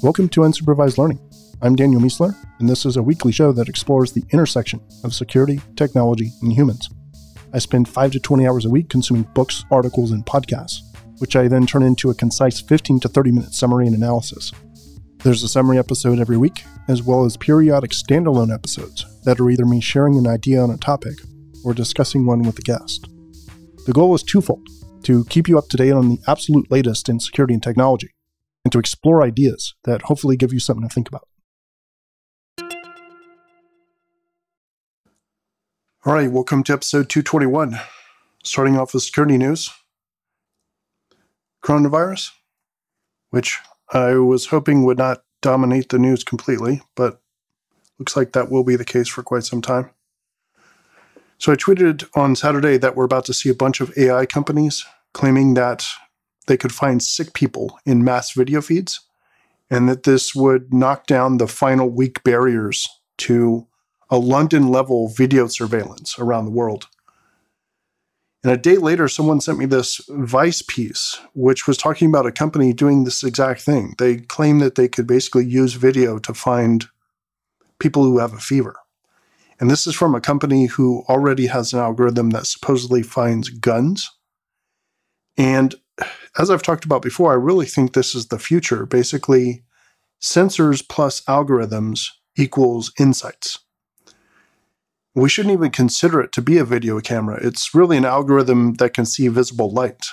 Welcome to Unsupervised Learning. I'm Daniel Miessler, and this is a weekly show that explores the intersection of security, technology, and humans. I spend 5 to 20 hours a week consuming books, articles, and podcasts, which I then turn into a concise 15 to 30 minute summary and analysis. There's a summary episode every week, as well as periodic standalone episodes that are either me sharing an idea on a topic or discussing one with a guest. The goal is twofold to keep you up to date on the absolute latest in security and technology, and to explore ideas that hopefully give you something to think about. All right, welcome to episode 221. Starting off with security news coronavirus, which I was hoping would not dominate the news completely, but looks like that will be the case for quite some time. So I tweeted on Saturday that we're about to see a bunch of AI companies claiming that they could find sick people in mass video feeds, and that this would knock down the final weak barriers to a London level video surveillance around the world. And a day later, someone sent me this Vice piece, which was talking about a company doing this exact thing. They claim that they could basically use video to find people who have a fever. And this is from a company who already has an algorithm that supposedly finds guns. And as I've talked about before, I really think this is the future. Basically, sensors plus algorithms equals insights. We shouldn't even consider it to be a video camera. It's really an algorithm that can see visible light,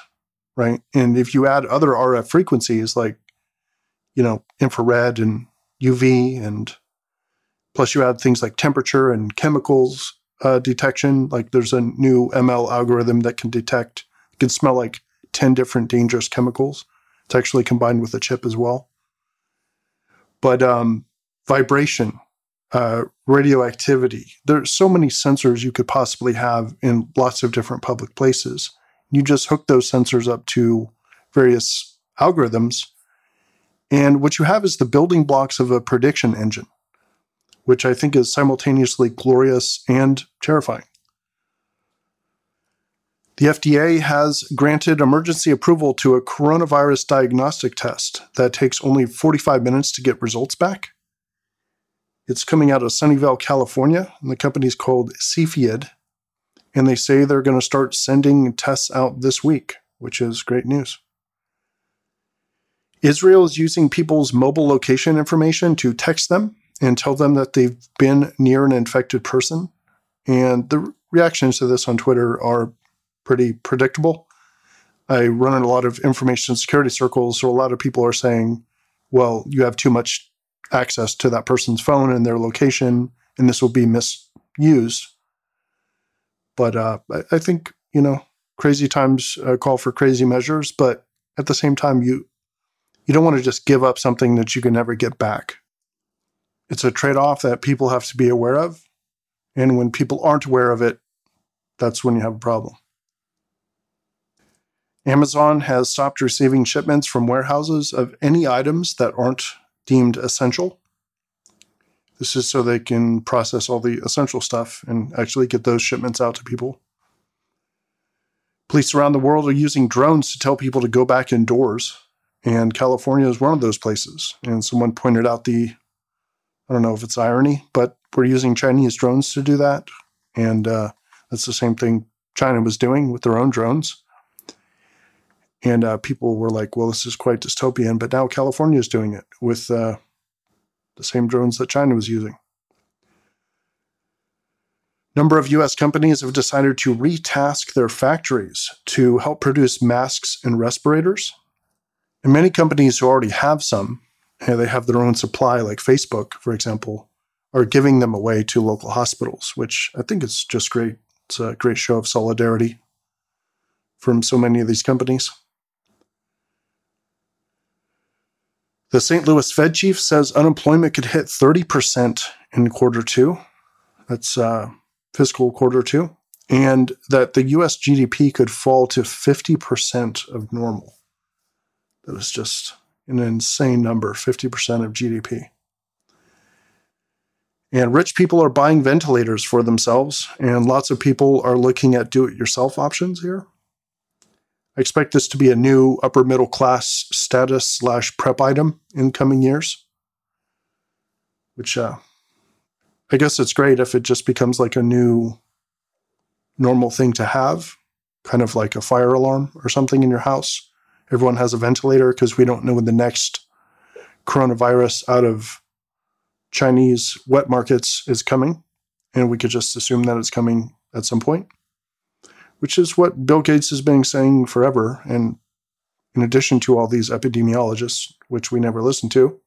right? And if you add other RF frequencies like, you know, infrared and UV, and plus you add things like temperature and chemicals uh, detection, like there's a new ML algorithm that can detect, can smell like 10 different dangerous chemicals. It's actually combined with a chip as well. But um, vibration, uh, radioactivity, there's so many sensors you could possibly have in lots of different public places. You just hook those sensors up to various algorithms. And what you have is the building blocks of a prediction engine, which I think is simultaneously glorious and terrifying. The FDA has granted emergency approval to a coronavirus diagnostic test that takes only 45 minutes to get results back. It's coming out of Sunnyvale, California, and the company's called Cepheid. And they say they're going to start sending tests out this week, which is great news. Israel is using people's mobile location information to text them and tell them that they've been near an infected person. And the reactions to this on Twitter are pretty predictable. I run in a lot of information security circles, so a lot of people are saying, well, you have too much access to that person's phone and their location, and this will be misused. But uh, I, I, think, you know, crazy times uh, call for crazy measures, but at the same time, you you don't want to just give up something that you can never get back. It's a trade off that people have to be aware of. And when people aren't aware of it, that's when you have a problem. Amazon has stopped receiving shipments from warehouses of any items that aren't deemed essential. This is so they can process all the essential stuff and actually get those shipments out to people. Police around the world are using drones to tell people to go back indoors, and California is one of those places. And someone pointed out the, I don't know if it's irony, but we're using Chinese drones to do that. And uh, that's the same thing China was doing with their own drones. And uh, people were like, well, this is quite dystopian. But now California is doing it with uh, the same drones that China was using. Number of US companies have decided to retask their factories to help produce masks and respirators. And many companies who already have some, they have their own supply, like Facebook, for example, are giving them away to local hospitals, which I think is just great. It's a great show of solidarity from so many of these companies. The St. Louis Fed chief says unemployment could hit 30% in quarter two. That's uh, fiscal quarter two. And that the US GDP could fall to 50% of normal. That is just an insane number 50% of GDP. And rich people are buying ventilators for themselves, and lots of people are looking at do it yourself options here. I expect this to be a new upper middle class status slash prep item in coming years, which uh, I guess it's great if it just becomes like a new normal thing to have, kind of like a fire alarm or something in your house. Everyone has a ventilator because we don't know when the next coronavirus out of Chinese wet markets is coming. And we could just assume that it's coming at some point, which is what Bill Gates has been saying forever. And in addition to all these epidemiologists, which we never listen to.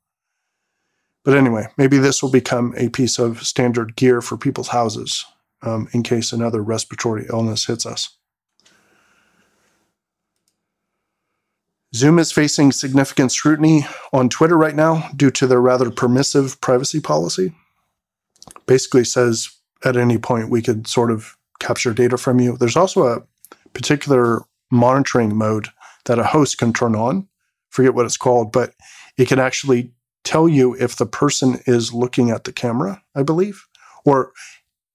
But anyway, maybe this will become a piece of standard gear for people's houses um, in case another respiratory illness hits us. Zoom is facing significant scrutiny on Twitter right now due to their rather permissive privacy policy. Basically says at any point we could sort of capture data from you. There's also a particular monitoring mode that a host can turn on. Forget what it's called, but it can actually tell you if the person is looking at the camera, I believe, or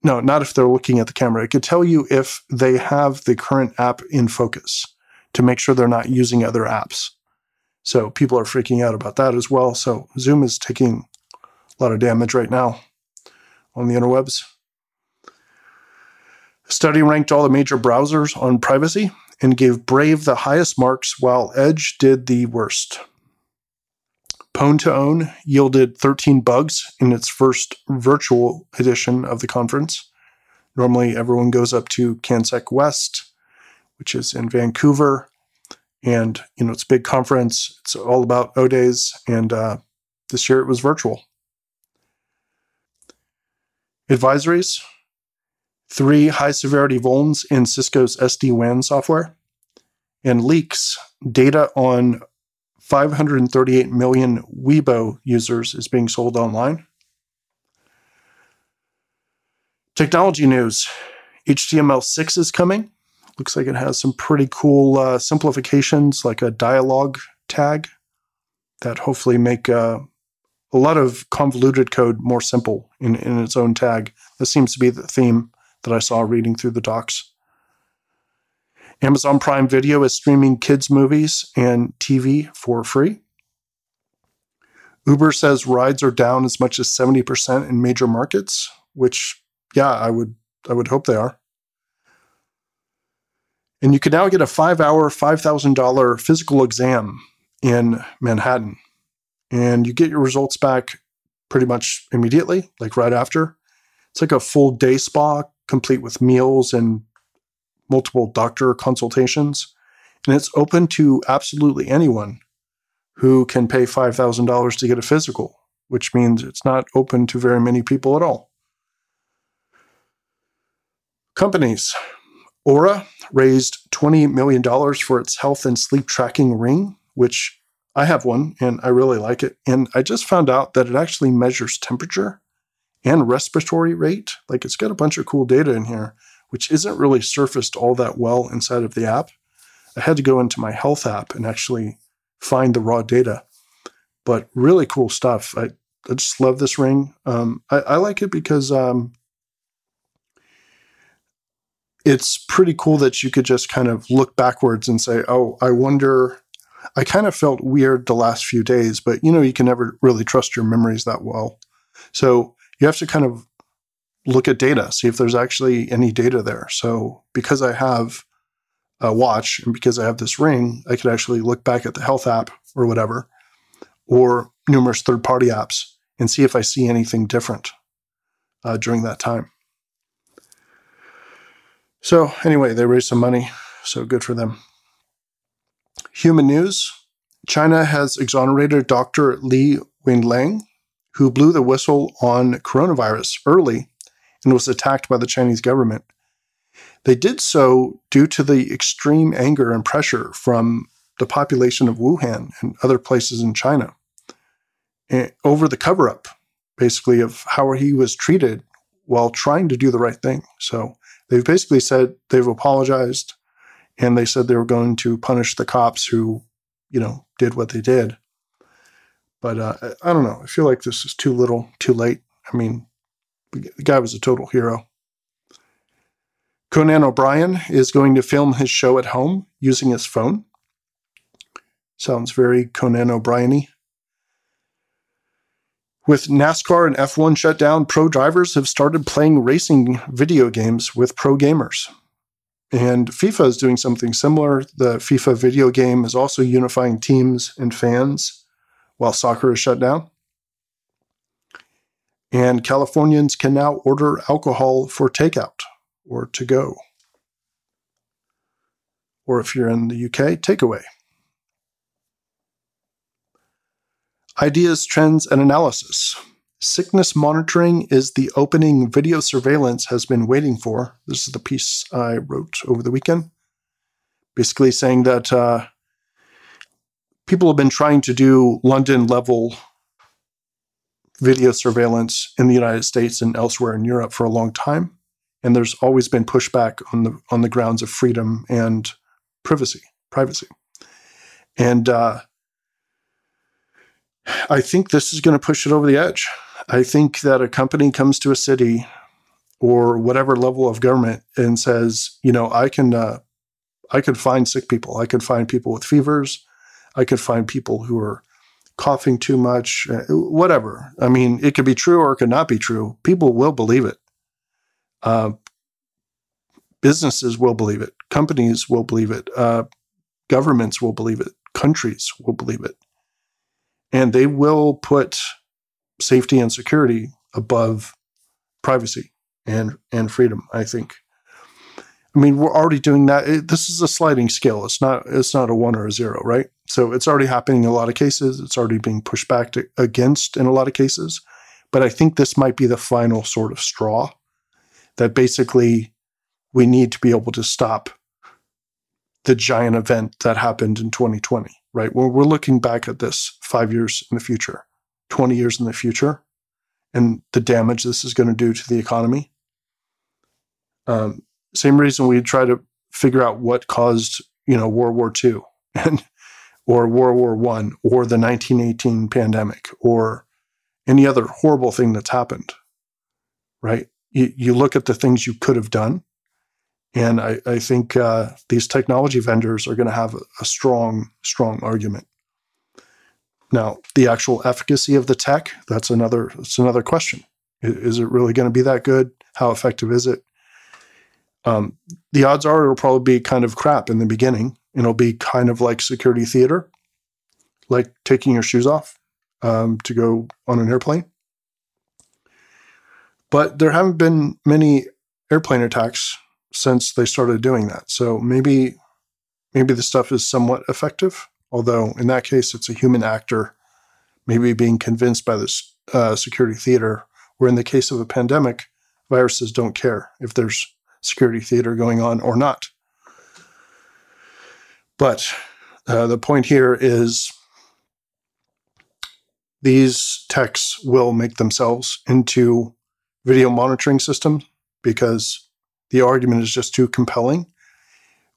no, not if they're looking at the camera. It could tell you if they have the current app in focus to make sure they're not using other apps. So people are freaking out about that as well. So Zoom is taking a lot of damage right now on the interwebs. Study ranked all the major browsers on privacy and gave Brave the highest marks while Edge did the worst. Pwn2Own yielded 13 bugs in its first virtual edition of the conference. Normally, everyone goes up to CanSecWest, which is in Vancouver, and you know it's a big conference. It's all about O days, and uh, this year it was virtual. Advisories: three high severity vulns in Cisco's SD WAN software, and leaks data on 538 million Weibo users is being sold online. Technology news HTML6 is coming. Looks like it has some pretty cool uh, simplifications, like a dialog tag that hopefully make uh, a lot of convoluted code more simple in, in its own tag. This seems to be the theme that I saw reading through the docs. Amazon Prime Video is streaming kids' movies and TV for free. Uber says rides are down as much as 70% in major markets, which yeah, I would I would hope they are. And you can now get a 5-hour, $5,000 physical exam in Manhattan. And you get your results back pretty much immediately, like right after. It's like a full day spa complete with meals and multiple doctor consultations, and it's open to absolutely anyone who can pay $5,000 to get a physical, which means it's not open to very many people at all. Companies. Oura raised $20 million for its health and sleep tracking ring, which I have one and I really like it. And I just found out that it actually measures temperature and respiratory rate. Like it's got a bunch of cool data in here which isn't really surfaced all that well inside of the app. I had to go into my health app and actually find the raw data. But really cool stuff. I, I just love this ring. Um, I, I, like it because um, it's pretty cool that you could just kind of look backwards and say, oh, I wonder. I kind of felt weird the last few days, but you know, you can never really trust your memories that well. So you have to kind of look at data, see if there's actually any data there. So because I have a watch and because I have this ring, I could actually look back at the health app or whatever, or numerous third party apps and see if I see anything different uh, during that time. So anyway, they raised some money, so good for them. Human news. China has exonerated Dr. Li Wenliang, who blew the whistle on coronavirus early and was attacked by the Chinese government. They did so due to the extreme anger and pressure from the population of Wuhan and other places in China eh, over the cover up, basically, of how he was treated while trying to do the right thing. So they've basically said they've apologized and they said they were going to punish the cops who, you know, did what they did. But uh, I don't know. I feel like this is too little, too late. I mean, the guy was a total hero. Conan O'Brien is going to film his show at home using his phone. Sounds very Conan O'Brien y. With NASCAR and F1 shut down, pro drivers have started playing racing video games with pro gamers. And FIFA is doing something similar. The FIFA video game is also unifying teams and fans while soccer is shut down. And Californians can now order alcohol for takeout or to go. Or if you're in the UK, takeaway. Ideas, trends, and analysis. Sickness monitoring is the opening video surveillance has been waiting for. This is the piece I wrote over the weekend. Basically, saying that uh, people have been trying to do London level video surveillance in the United States and elsewhere in Europe for a long time. And there's always been pushback on the on the grounds of freedom and privacy, privacy, and uh, I think this is going to push it over the edge. I think that a company comes to a city or whatever level of government and says, you know, I can uh, I could find sick people, I could find people with fevers, I could find people who are coughing too much, uh, whatever. I mean, it could be true or it could not be true. People will believe it. Uh, businesses will believe it. Companies will believe it. Uh, governments will believe it. Countries will believe it. And they will put safety and security above privacy and, and freedom, I think. I mean, we're already doing that. This is a sliding scale. It's not. It's not a one or a zero, right? So it's already happening in a lot of cases. It's already being pushed back to, against in a lot of cases. But I think this might be the final sort of straw that basically we need to be able to stop the giant event that happened in 2020, right? When we're looking back at this five years in the future, 20 years in the future, and the damage this is going to do to the economy. Um, same reason we try to figure out what caused, you know, World War II and or World War One or the 1918 pandemic or any other horrible thing that's happened, right? you, you look at the things you could have done. And I, I think uh, these technology vendors are going to have a, a strong, strong argument. Now, the actual efficacy of the tech, that's another, that's another question. Is, is it really going to be that good? How effective is it? Um, the odds are it'll probably be kind of crap in the beginning. It'll be kind of like security theater, like taking your shoes off um, to go on an airplane. But there haven't been many airplane attacks since they started doing that. So maybe maybe the stuff is somewhat effective. Although in that case, it's a human actor, maybe being convinced by this uh, security theater. Where in the case of a pandemic, viruses don't care if there's security theater going on or not. But uh, the point here is these techs will make themselves into video monitoring systems because the argument is just too compelling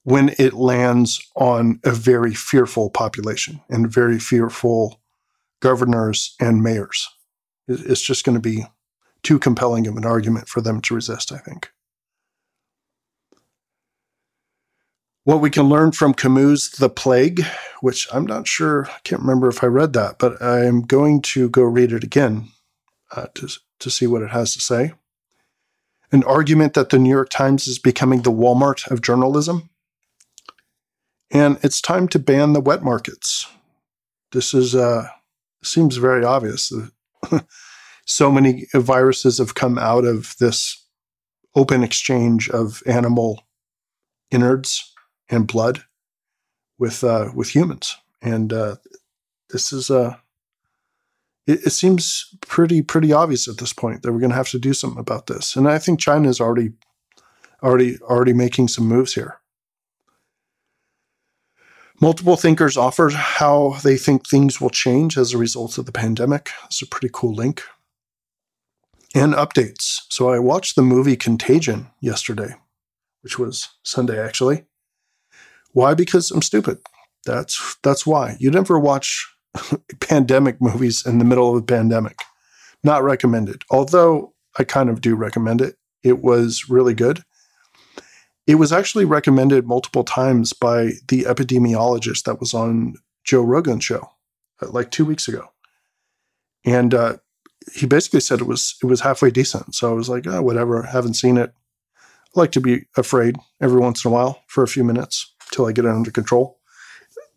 when it lands on a very fearful population and very fearful governors and mayors. It's just going to be too compelling of an argument for them to resist, I think. What we can learn from Camus' The Plague, which I'm not sure, I can't remember if I read that, but I'm going to go read it again uh, to to see what it has to say. An argument that the New York Times is becoming the Walmart of journalism. And it's time to ban the wet markets. This is uh, seems very obvious. so many viruses have come out of this open exchange of animal innards and blood with uh, with humans, and uh, this is a uh, it, it seems pretty pretty obvious at this point that we're going to have to do something about this. And I think China is already already already making some moves here. Multiple thinkers offered how they think things will change as a result of the pandemic. It's a pretty cool link. And updates. So I watched the movie Contagion yesterday, which was Sunday actually. Why? Because I'm stupid. That's that's why. You never watch pandemic movies in the middle of a pandemic. Not recommended. Although I kind of do recommend it. It was really good. It was actually recommended multiple times by the epidemiologist that was on Joe Rogan's show uh, like two weeks ago. And uh, he basically said it was it was halfway decent. So I was like, oh, whatever, haven't seen it. I like to be afraid every once in a while for a few minutes till I get it under control.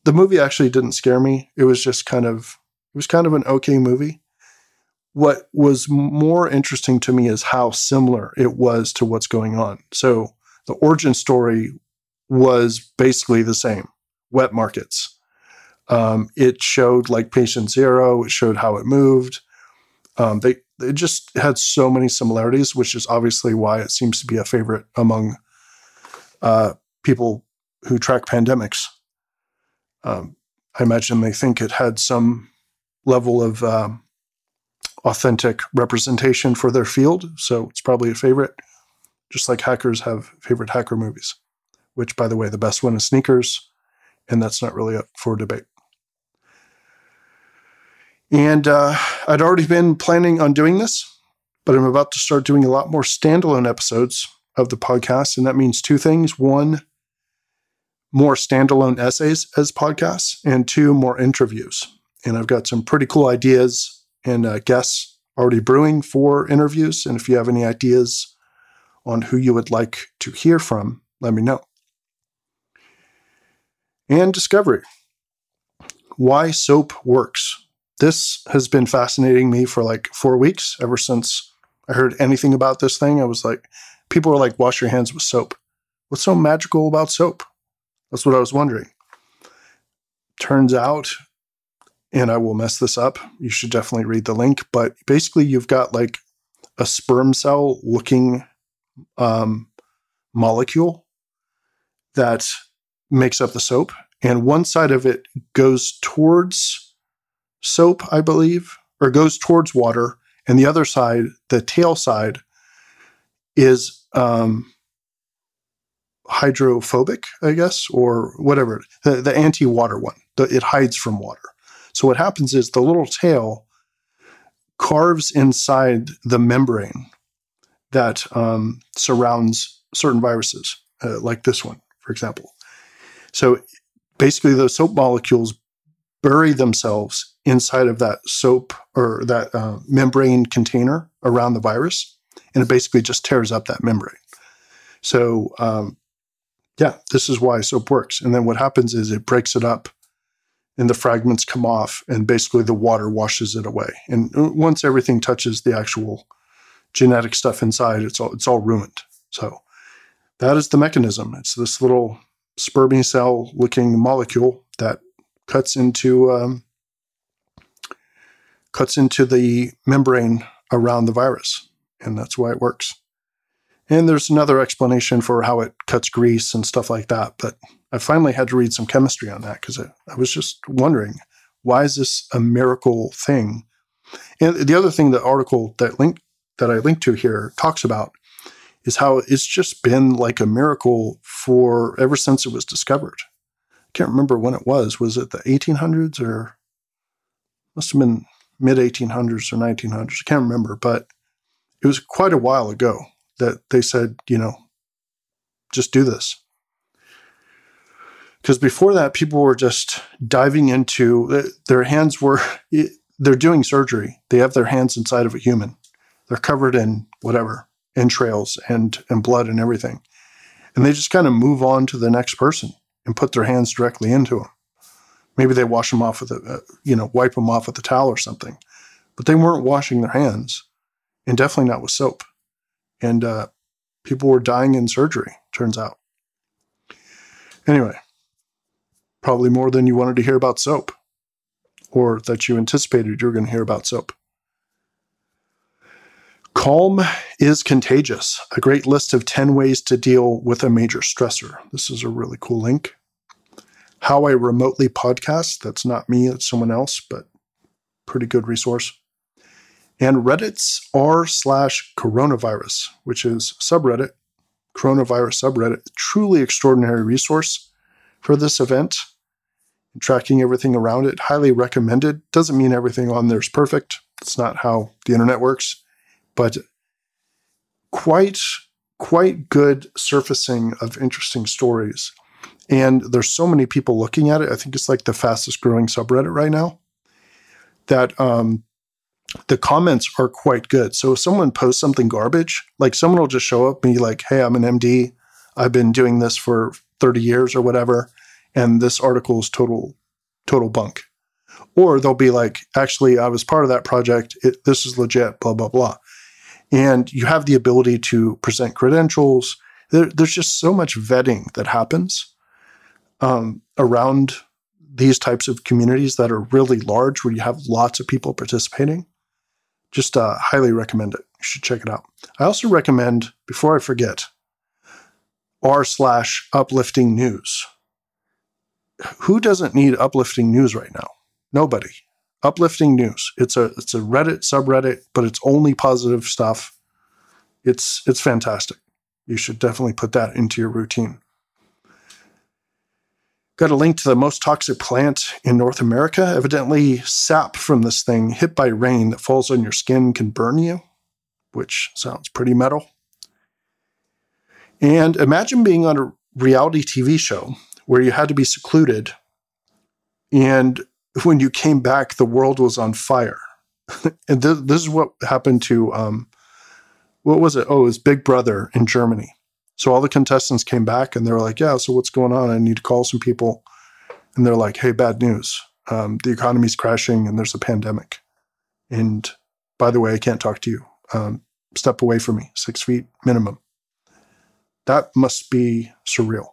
The movie actually didn't scare me. It was just kind of it was kind of an okay movie. What was more interesting to me is how similar it was to what's going on. So the origin story was basically the same wet markets. Um, it showed like patient zero, it showed how it moved. Um, they, it just had so many similarities, which is obviously why it seems to be a favorite among uh, people who track pandemics. Um, I imagine they think it had some level of um, authentic representation for their field. So it's probably a favorite, just like hackers have favorite hacker movies, which, by the way, the best one is Sneakers, and that's not really up for debate. And uh, I'd already been planning on doing this, but I'm about to start doing a lot more standalone episodes of the podcast. And that means two things. One, more standalone essays as podcasts, and two, more interviews. And I've got some pretty cool ideas and uh, guests already brewing for interviews. And if you have any ideas on who you would like to hear from, let me know. And discovery why soap works. This has been fascinating me for like four weeks, ever since I heard anything about this thing. I was like, people are like, wash your hands with soap. What's so magical about soap? That's what I was wondering. Turns out and I will mess this up. You should definitely read the link. But basically, you've got like a sperm cell looking um, molecule that makes up the soap. And one side of it goes towards soap, I believe, or goes towards water. And the other side, the tail side, is um, hydrophobic, I guess, or whatever, the, the anti water one. The, it hides from water. So what happens is the little tail carves inside the membrane that um, surrounds certain viruses, uh, like this one, for example. So basically, those soap molecules bury themselves inside of that soap or that uh, membrane container around the virus, and it basically just tears up that membrane. So, um, yeah, this is why soap works. And then what happens is it breaks it up and the fragments come off and basically the water washes it away. And uh, once everything touches the actual genetic stuff inside, it's all it's all ruined. So that is the mechanism. It's this little spermy cell looking molecule that cuts into um, cuts into the membrane around the virus, and that's why it works. And there's another explanation for how it cuts grease and stuff like that, but I finally had to read some chemistry on that because I, I, was just wondering why is this a miracle thing? And the other thing, the article that link that I linked to here talks about is how it's just been like a miracle for ever since it was discovered. I can't remember when it was. Was it the 1800s or must have been mid 1800s or 1900s? I can't remember, but it was quite a while ago that they said, you know, just do this. Because before that people were just diving into their hands were they're doing surgery. They have their hands inside of a human. They're covered in whatever entrails and and blood and everything. And they just kind of move on to the next person and put their hands directly into them maybe they wash them off with a uh, you know wipe them off with a towel or something. But they weren't washing their hands and definitely not with soap and uh, people were dying in surgery turns out anyway probably more than you wanted to hear about soap or that you anticipated you were going to hear about soap. Calm is contagious. A great list of 10 ways to deal with a major stressor. This is a really cool link. How I remotely podcast. That's not me, it's someone else, but pretty good resource. And Reddit's r slash coronavirus, which is subreddit, coronavirus subreddit, truly extraordinary resource for this event. Tracking everything around it, highly recommended. Doesn't mean everything on there is perfect. It's not how the internet works, but quite quite good surfacing of interesting stories. And there's so many people looking at it. I think it's like the fastest growing subreddit right now. That um, the comments are quite good. So if someone posts something garbage, like someone will just show up and be like, "Hey, I'm an MD. I've been doing this for 30 years or whatever, and this article is total total bunk." Or they'll be like, "Actually, I was part of that project. It, this is legit." Blah blah blah. And you have the ability to present credentials. There, there's just so much vetting that happens um, around these types of communities that are really large, where you have lots of people participating. Just uh, highly recommend it. You should check it out. I also recommend, before I forget, r slash uplifting news. Who doesn't need uplifting news right now? Nobody. Uplifting news. It's a it's a Reddit subreddit, but it's only positive stuff. It's it's fantastic. You should definitely put that into your routine. Got a link to the most toxic plant in North America. Evidently, sap from this thing hit by rain that falls on your skin can burn you, which sounds pretty metal. And imagine being on a reality TV show where you had to be secluded, and when you came back, the world was on fire. and th- this is what happened to, um, what was it? Oh, it was Big Brother in Germany. So all the contestants came back and they were like, yeah, so what's going on? I need to call some people. And they're like, hey, bad news. Um, the economy's crashing and there's a pandemic. And by the way, I can't talk to you. Um, step away from me, six feet minimum. That must be surreal.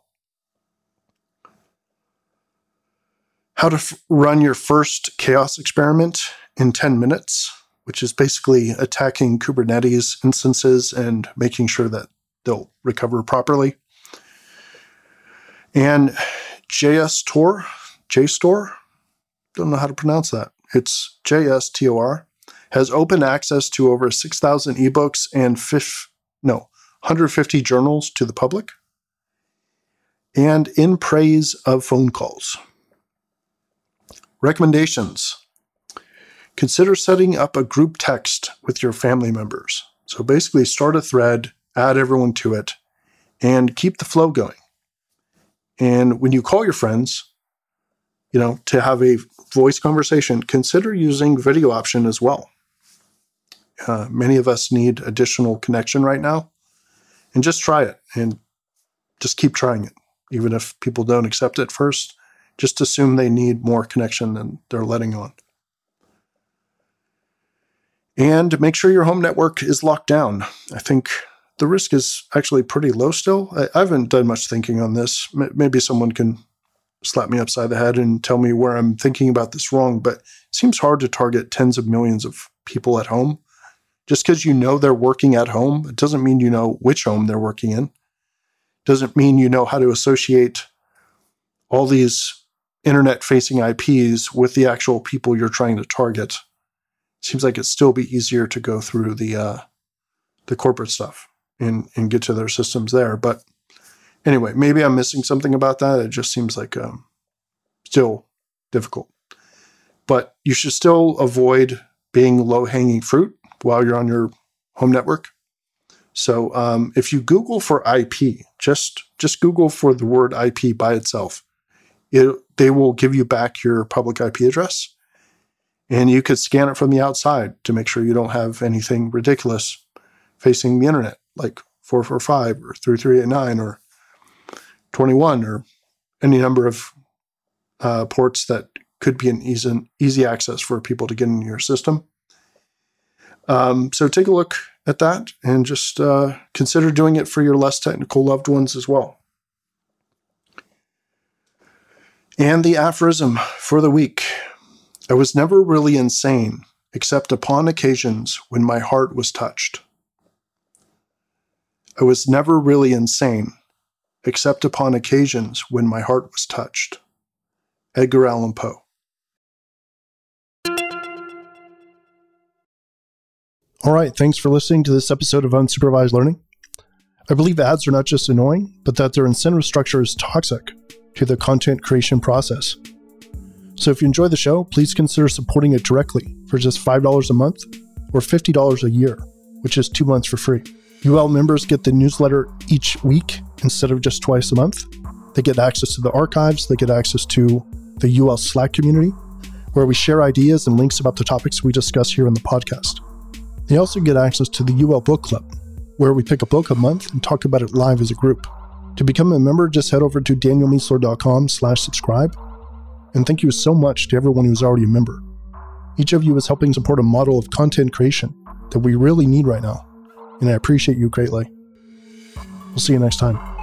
How to f- run your first chaos experiment in 10 minutes, which is basically attacking Kubernetes instances and making sure that they'll recover properly. And JSTOR, JSTOR, don't know how to pronounce that. It's JSTOR, has open access to over 6,000 ebooks and fif, no, 150 journals to the public. And in praise of phone calls. Recommendations Consider setting up a group text with your family members. So basically, start a thread add everyone to it, and keep the flow going. And when you call your friends, you know, to have a voice conversation, consider using video option as well. Uh, many of us need additional connection right now, and just try it and just keep trying it. Even if people don't accept it first, just assume they need more connection than they're letting on. And make sure your home network is locked down. I think the risk is actually pretty low still. I, I haven't done much thinking on this. M- maybe someone can slap me upside the head and tell me where I'm thinking about this wrong, but it seems hard to target tens of millions of people at home. Just because you know they're working at home, it doesn't mean you know which home they're working in. Doesn't mean you know how to associate all these internet facing IPs with the actual people you're trying to target. Seems like it'd still be easier to go through the uh, the corporate stuff and and get to their systems there. But anyway, maybe I'm missing something about that. It just seems like um, still difficult. But you should still avoid being low hanging fruit while you're on your home network. So um, if you Google for IP, just just Google for the word IP by itself, it, they will give you back your public IP address, and you could scan it from the outside to make sure you don't have anything ridiculous facing the internet like 445 or 3389 or 21 or any number of uh, ports that could be an easy, easy access for people to get into your system. Um, so take a look at that and just uh, consider doing it for your less technical loved ones as well. And the aphorism for the week I was never really insane, except upon occasions when my heart was touched. I was never really insane, except upon occasions when my heart was touched. Edgar Allan Poe. All right, thanks for listening to this episode of Unsupervised Learning. I believe ads are not just annoying, but that their incentive structure is toxic to the content creation process. So if you enjoy the show, please consider supporting it directly for just $5 a month or $50 a year, which is two months for free. UL members get the newsletter each week instead of just twice a month. They get access to the archives, they get access to the UL Slack community, where we share ideas and links about the topics we discuss here in the podcast. They also get access to the UL Book Club, where we pick a book a month and talk about it live as a group. To become a member, just head over to danielmiessler.com slash subscribe. And thank you so much to everyone who's already a member. Each of you is helping support a model of content creation that we really need right now, and I appreciate you greatly. We'll see you next time.